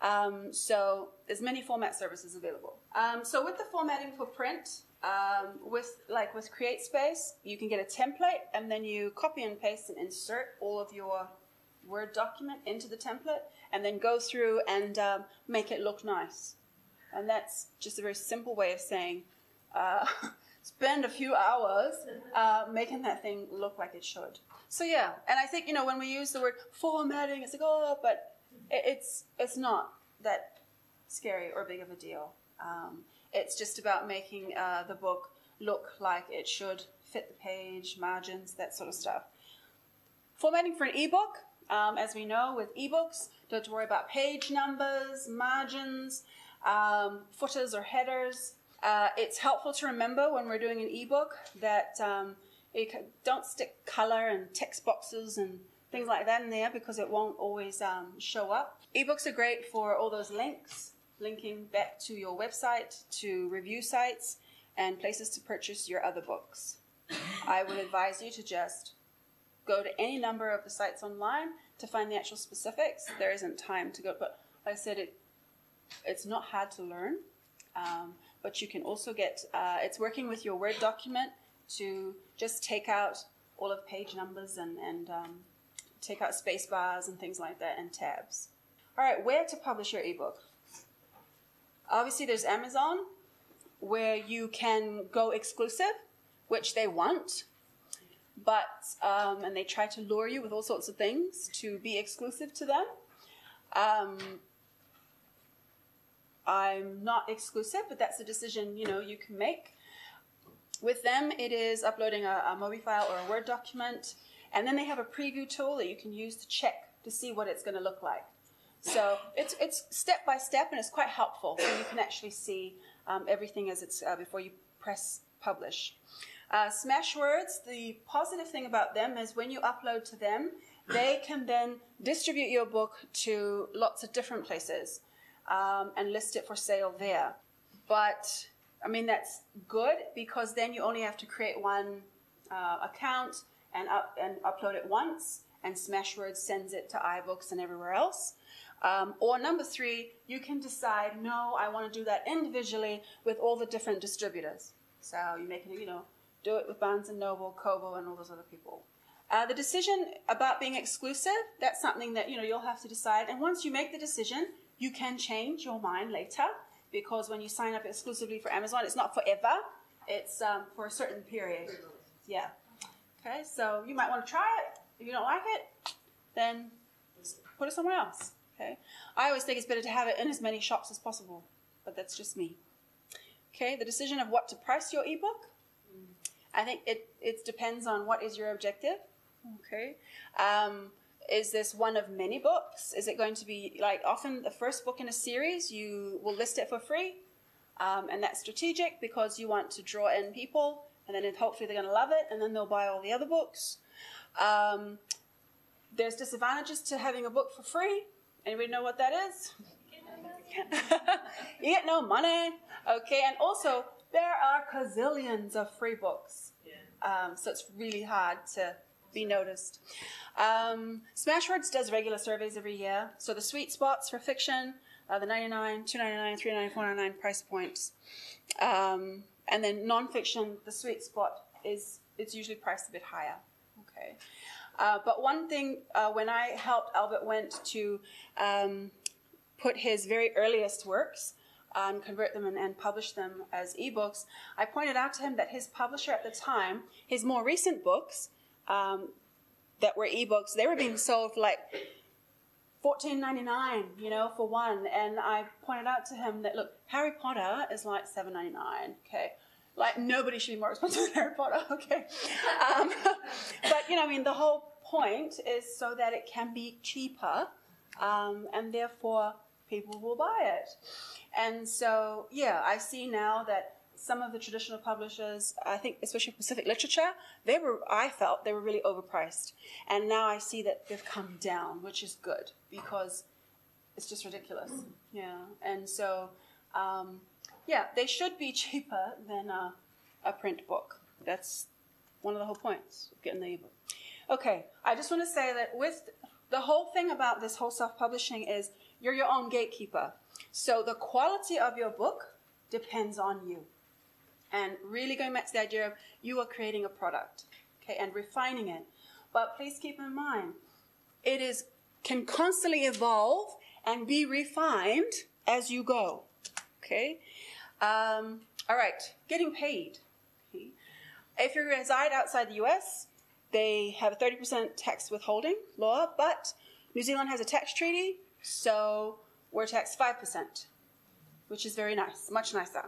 Um, so there's many format services available. Um, so with the formatting for print, um, with like with CreateSpace, you can get a template and then you copy and paste and insert all of your Word document into the template, and then go through and um, make it look nice. And that's just a very simple way of saying uh, spend a few hours uh, making that thing look like it should. So yeah, and I think you know when we use the word formatting, it's like oh, but it's it's not that scary or big of a deal. Um, it's just about making uh, the book look like it should, fit the page, margins, that sort of stuff. Formatting for an ebook, um, as we know with ebooks, don't have to worry about page numbers, margins, um, footers or headers. Uh, it's helpful to remember when we're doing an ebook that um, can, don't stick color and text boxes and things like that in there because it won't always um, show up. Ebooks are great for all those links, linking back to your website, to review sites, and places to purchase your other books. I would advise you to just go to any number of the sites online to find the actual specifics. There isn't time to go, but like I said, it it's not hard to learn. Um, but you can also get uh, it's working with your Word document to just take out all of page numbers and, and um, take out space bars and things like that and tabs. All right, where to publish your ebook? Obviously, there's Amazon, where you can go exclusive, which they want, but um, and they try to lure you with all sorts of things to be exclusive to them. Um, I'm not exclusive, but that's a decision you know you can make. With them, it is uploading a, a MOBI file or a Word document, and then they have a preview tool that you can use to check to see what it's going to look like. So it's it's step by step, and it's quite helpful so you can actually see um, everything as it's uh, before you press publish. Uh, Smashwords, the positive thing about them is when you upload to them, they can then distribute your book to lots of different places um, and list it for sale there. But I mean that's good because then you only have to create one uh, account and up and upload it once, and Smashwords sends it to iBooks and everywhere else. Um, or number three, you can decide, no, I want to do that individually with all the different distributors. So you make it, you know, do it with Barnes and Noble, Kobo, and all those other people. Uh, the decision about being exclusive, that's something that you know you'll have to decide. And once you make the decision, you can change your mind later because when you sign up exclusively for Amazon, it's not forever. It's um, for a certain period. Yeah. Okay, so you might want to try it. If you don't like it, then put it somewhere else. Okay. I always think it's better to have it in as many shops as possible, but that's just me. Okay, the decision of what to price your ebook I think it, it depends on what is your objective. Okay. Um, is this one of many books? Is it going to be like often the first book in a series, you will list it for free? Um, and that's strategic because you want to draw in people and then hopefully they're going to love it and then they'll buy all the other books. Um, there's disadvantages to having a book for free. Anybody know what that is? you get no money. Okay, and also there are gazillions of free books. Um, so it's really hard to be noticed. Um, Smashwords does regular surveys every year. So the sweet spots for fiction, are the 99, 299, 399, 499 price points. Um, and then nonfiction, the sweet spot is it's usually priced a bit higher. Okay. Uh, but one thing, uh, when I helped Albert Wendt to um, put his very earliest works and convert them and, and publish them as ebooks, I pointed out to him that his publisher at the time, his more recent books um, that were ebooks, they were being sold for like fourteen ninety nine, you know, for one. And I pointed out to him that look, Harry Potter is like seven ninety nine. Okay, like nobody should be more expensive than Harry Potter. Okay, um, but you know, I mean, the whole point is so that it can be cheaper, um, and therefore people will buy it. And so, yeah, I see now that some of the traditional publishers, I think especially Pacific Literature, they were I felt they were really overpriced. And now I see that they've come down, which is good because it's just ridiculous. Yeah. And so um, yeah, they should be cheaper than a, a print book. That's one of the whole points of getting the ebook. Okay, I just want to say that with the whole thing about this whole self publishing is you're your own gatekeeper. So the quality of your book depends on you. And really going back to the idea of you are creating a product, okay, and refining it. But please keep in mind, it is can constantly evolve and be refined as you go. Okay. Um, all right. Getting paid. Okay. If you reside outside the U.S., they have a 30% tax withholding law, but New Zealand has a tax treaty, so we're taxed 5%, which is very nice, much nicer.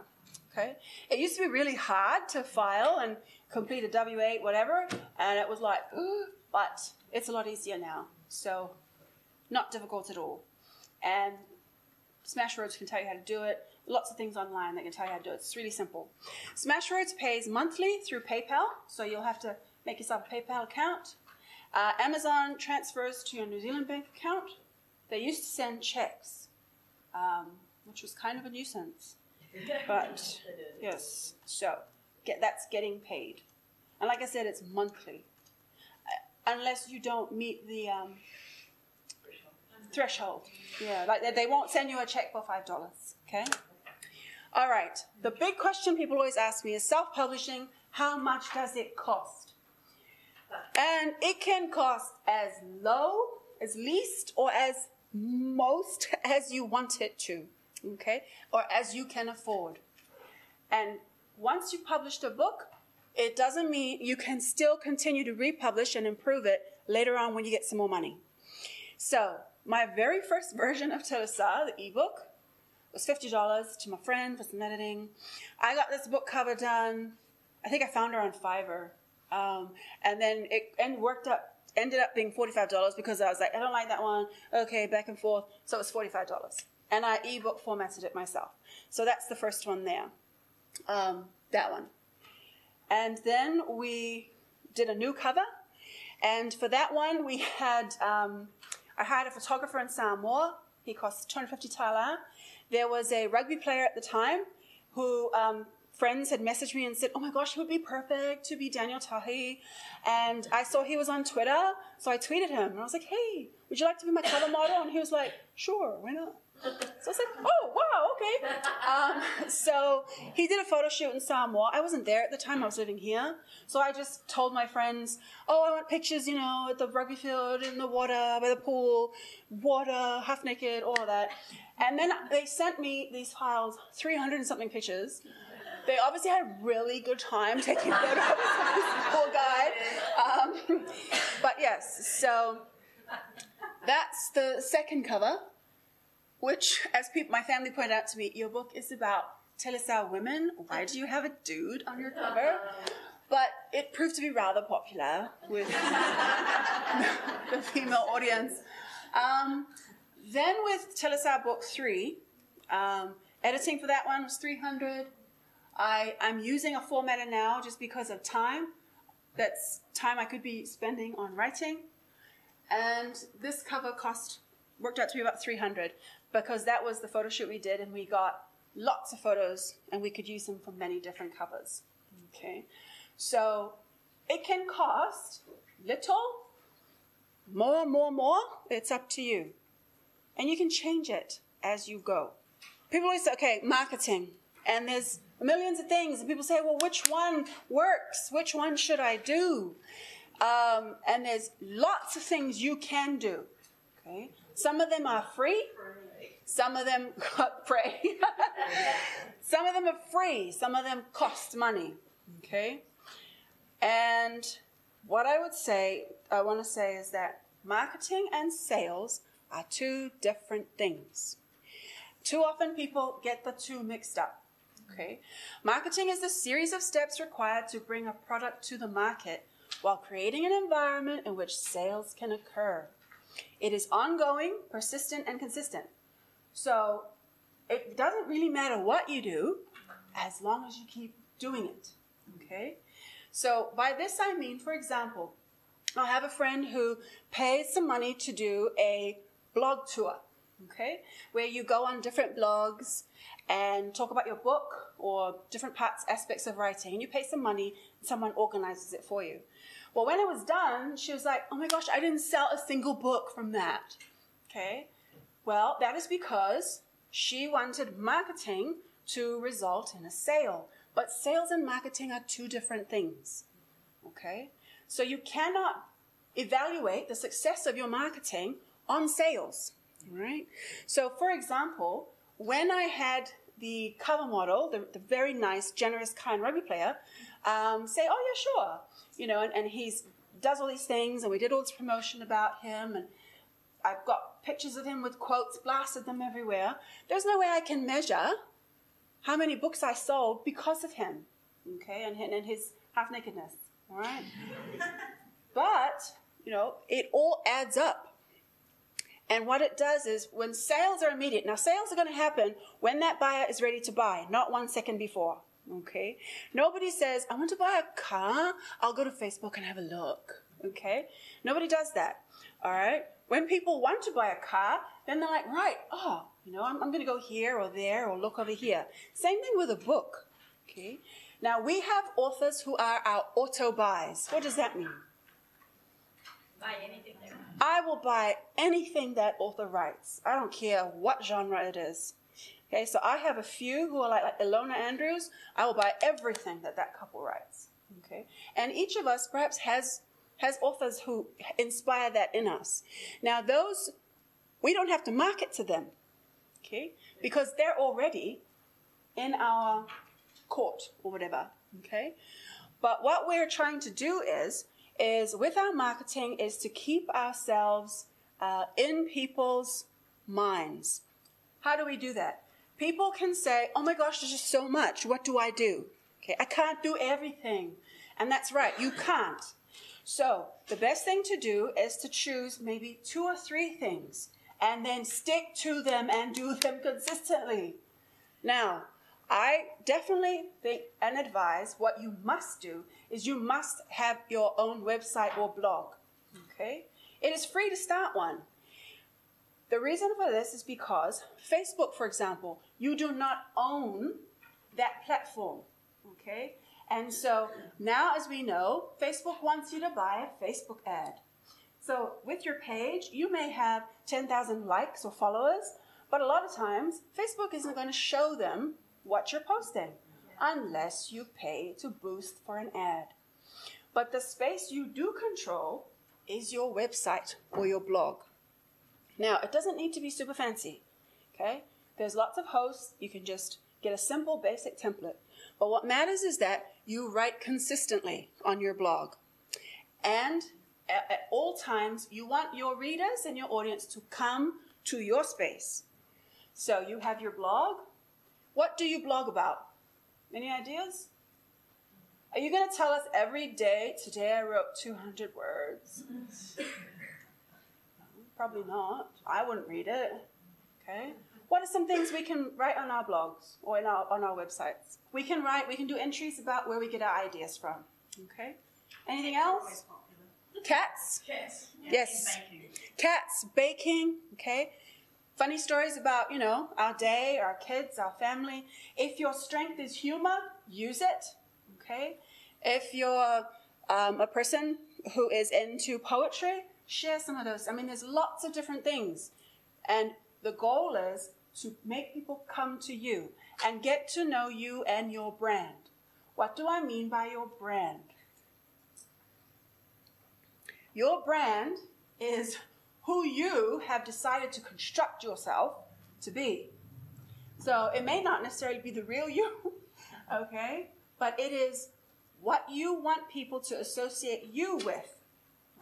Okay? It used to be really hard to file and complete a W8, whatever, and it was like, ooh, but it's a lot easier now. So, not difficult at all. And Smashwords can tell you how to do it. Lots of things online that can tell you how to do it. It's really simple. Smashwords pays monthly through PayPal, so you'll have to make yourself a PayPal account. Uh, Amazon transfers to your New Zealand bank account. They used to send checks, um, which was kind of a nuisance. But yes, so get, that's getting paid. And like I said, it's monthly. Uh, unless you don't meet the um, threshold. Yeah, like they, they won't send you a check for $5. Okay? All right. The big question people always ask me is self publishing, how much does it cost? And it can cost as low, as least, or as most as you want it to, okay? Or as you can afford. And once you've published a book, it doesn't mean you can still continue to republish and improve it later on when you get some more money. So, my very first version of Telesa, the ebook, was $50 to my friend for some editing. I got this book cover done. I think I found her on Fiverr. Um, and then it and worked up, ended up being $45 because I was like, I don't like that one. Okay, back and forth. So it was $45. And I ebook formatted it myself. So that's the first one there. Um, that one. And then we did a new cover. And for that one, we had, um, I hired a photographer in Samoa. He cost 250 tala. There was a rugby player at the time who um, friends had messaged me and said, "Oh my gosh, he would be perfect to be Daniel Tahi." And I saw he was on Twitter, so I tweeted him and I was like, "Hey, would you like to be my cover model?" And he was like, "Sure, why not?" So I was like, "Oh wow, okay." Um, so he did a photo shoot in Samoa. I wasn't there at the time; I was living here. So I just told my friends, "Oh, I want pictures, you know, at the rugby field, in the water, by the pool, water, half naked, all of that." And then they sent me these files, 300 and something pictures they obviously had a really good time taking photos of this poor guy. Um, but yes, so that's the second cover, which, as my family pointed out to me, your book is about Telesa women. Why do you have a dude on your cover? But it proved to be rather popular with the female audience. Um, then with Telesa book three, um, editing for that one was 300 I, I'm using a formatter now just because of time. That's time I could be spending on writing. And this cover cost worked out to be about 300 because that was the photo shoot we did and we got lots of photos and we could use them for many different covers. Okay. So it can cost little, more, more, more. It's up to you. And you can change it as you go. People always say, okay, marketing. And there's millions of things. And people say, well, which one works? Which one should I do? Um, and there's lots of things you can do. Okay? Some of them are free. Some of them pray. some of them are free. Some of them cost money. Okay? And what I would say, I want to say is that marketing and sales are two different things. Too often people get the two mixed up. Okay? Marketing is the series of steps required to bring a product to the market while creating an environment in which sales can occur. It is ongoing, persistent, and consistent. So it doesn't really matter what you do as long as you keep doing it. Okay? So by this I mean, for example, I have a friend who pays some money to do a blog tour, okay, where you go on different blogs and talk about your book or different parts, aspects of writing, and you pay some money, and someone organizes it for you. Well, when it was done, she was like, oh my gosh, I didn't sell a single book from that. Okay? Well, that is because she wanted marketing to result in a sale. But sales and marketing are two different things. Okay? So you cannot evaluate the success of your marketing on sales. Right? So, for example, when I had the cover model, the, the very nice, generous, kind rugby player, um, say, "Oh yeah, sure," you know, and, and he's does all these things, and we did all this promotion about him, and I've got pictures of him with quotes, blasted them everywhere. There's no way I can measure how many books I sold because of him, okay, and, and his half nakedness, all right? but, you know, it all adds up. And what it does is when sales are immediate, now sales are going to happen when that buyer is ready to buy, not one second before. Okay? Nobody says, I want to buy a car. I'll go to Facebook and have a look. Okay? Nobody does that. All right? When people want to buy a car, then they're like, right, oh, you know, I'm, I'm going to go here or there or look over here. Same thing with a book. Okay? Now, we have authors who are our auto buys. What does that mean? Buy anything there. I will buy anything that author writes. I don't care what genre it is. Okay, so I have a few who are like, like Ilona Andrews. I will buy everything that that couple writes. Okay, and each of us perhaps has has authors who inspire that in us. Now, those we don't have to market to them, okay, because they're already in our court or whatever. Okay, but what we're trying to do is is with our marketing is to keep ourselves uh, in people's minds. How do we do that? People can say, "Oh my gosh, there's just so much. What do I do?" Okay, I can't do everything, and that's right. You can't. So the best thing to do is to choose maybe two or three things, and then stick to them and do them consistently. Now, I definitely think and advise what you must do is you must have your own website or blog. Okay? It is free to start one. The reason for this is because Facebook, for example, you do not own that platform. Okay? And so now, as we know, Facebook wants you to buy a Facebook ad. So with your page, you may have 10,000 likes or followers, but a lot of times, Facebook isn't going to show them what you're posting unless you pay to boost for an ad. But the space you do control is your website or your blog. Now, it doesn't need to be super fancy, okay? There's lots of hosts. You can just get a simple, basic template. But what matters is that you write consistently on your blog. And at, at all times, you want your readers and your audience to come to your space. So you have your blog, what do you blog about? Any ideas? Are you going to tell us every day, today I wrote 200 words? Probably not. I wouldn't read it. Okay? What are some things we can write on our blogs or in our, on our websites? We can write, we can do entries about where we get our ideas from. Okay? Anything else? Cats? Yes. Yes. Cats, baking, okay? Funny stories about, you know, our day, our kids, our family. If your strength is humor, use it. Okay? If you're um, a person who is into poetry, share some of those. I mean, there's lots of different things. And the goal is to make people come to you and get to know you and your brand. What do I mean by your brand? Your brand is who you have decided to construct yourself to be. So it may not necessarily be the real you, okay? But it is what you want people to associate you with,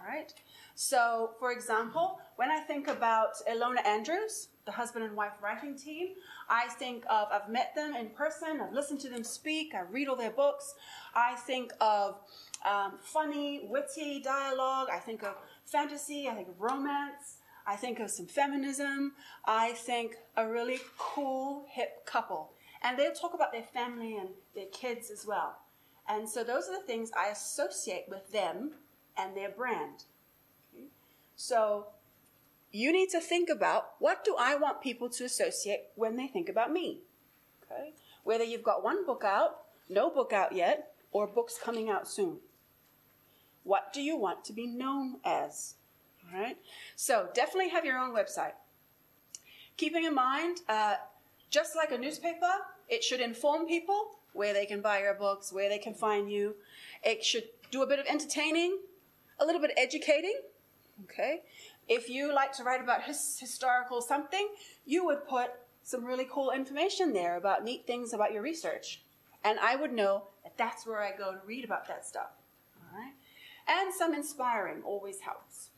all right? So, for example, when I think about Ilona Andrews, the husband and wife writing team, I think of, I've met them in person, I've listened to them speak, I read all their books. I think of um, funny, witty dialogue, I think of fantasy, I think of romance, I think of some feminism, I think a really cool, hip couple. And they'll talk about their family and their kids as well. And so those are the things I associate with them and their brand. So you need to think about what do I want people to associate when they think about me? Okay? Whether you've got one book out, no book out yet, or books coming out soon. What do you want to be known as? All right? So definitely have your own website. Keeping in mind, uh, just like a newspaper, it should inform people where they can buy your books, where they can find you. It should do a bit of entertaining, a little bit educating, Okay? If you like to write about his, historical something, you would put some really cool information there about neat things about your research. And I would know that that's where I go to read about that stuff. And some inspiring always helps.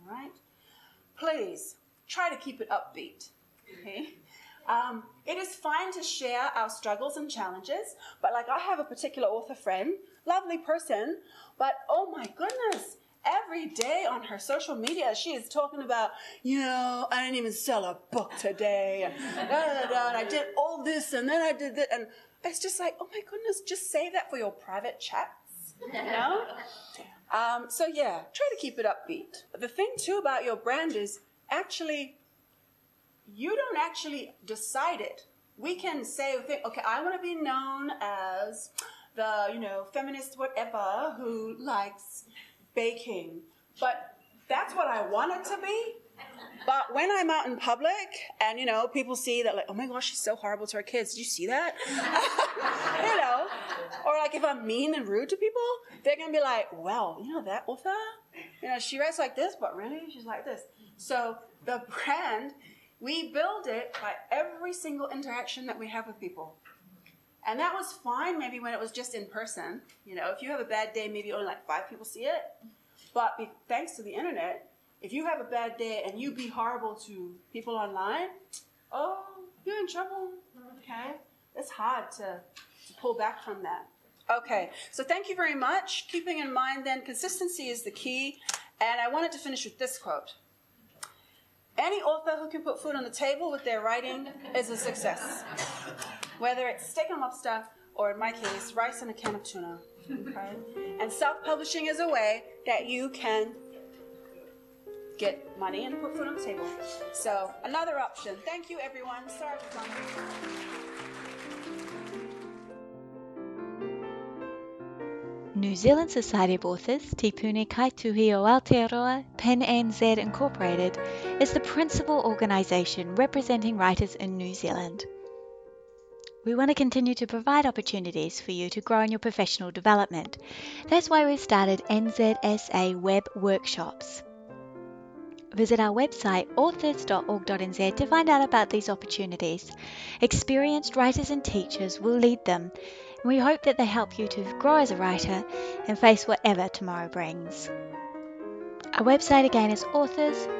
All right? Please try to keep it upbeat. Okay? Um, it is fine to share our struggles and challenges, but like I have a particular author friend, lovely person, but oh my goodness, every day on her social media, she is talking about, you know, I didn't even sell a book today, and, da, da, da, and I did all this, and then I did that, and it's just like, oh my goodness, just save that for your private chats, you know. Um, so yeah, try to keep it upbeat. The thing too about your brand is actually, you don't actually decide it. We can say, okay, I want to be known as the, you know, feminist whatever who likes baking. But that's what I want it to be. But when I'm out in public and, you know, people see that, like, oh my gosh, she's so horrible to her kids. Did you see that? you know? Or like if I'm mean and rude to people, they're going to be like, well, you know that author? You know, she writes like this, but really she's like this. So the brand, we build it by every single interaction that we have with people. And that was fine maybe when it was just in person. You know, if you have a bad day, maybe only like five people see it. But be, thanks to the internet, if you have a bad day and you be horrible to people online, oh, you're in trouble. Okay? It's hard to, to pull back from that. Okay, so thank you very much. Keeping in mind then, consistency is the key. And I wanted to finish with this quote Any author who can put food on the table with their writing is a success whether it's steak and lobster or, in my case, rice and a can of tuna. Okay? And self publishing is a way that you can get money and put food on the table. So, another option. Thank you, everyone. Sorry for New Zealand Society of Authors, Te Puni Kaituhi o Aotearoa, PEN NZ Incorporated, is the principal organisation representing writers in New Zealand. We want to continue to provide opportunities for you to grow in your professional development. That's why we've started NZSA Web Workshops. Visit our website authors.org.nz to find out about these opportunities. Experienced writers and teachers will lead them, and we hope that they help you to grow as a writer and face whatever tomorrow brings. Our website again is authors.org.nz.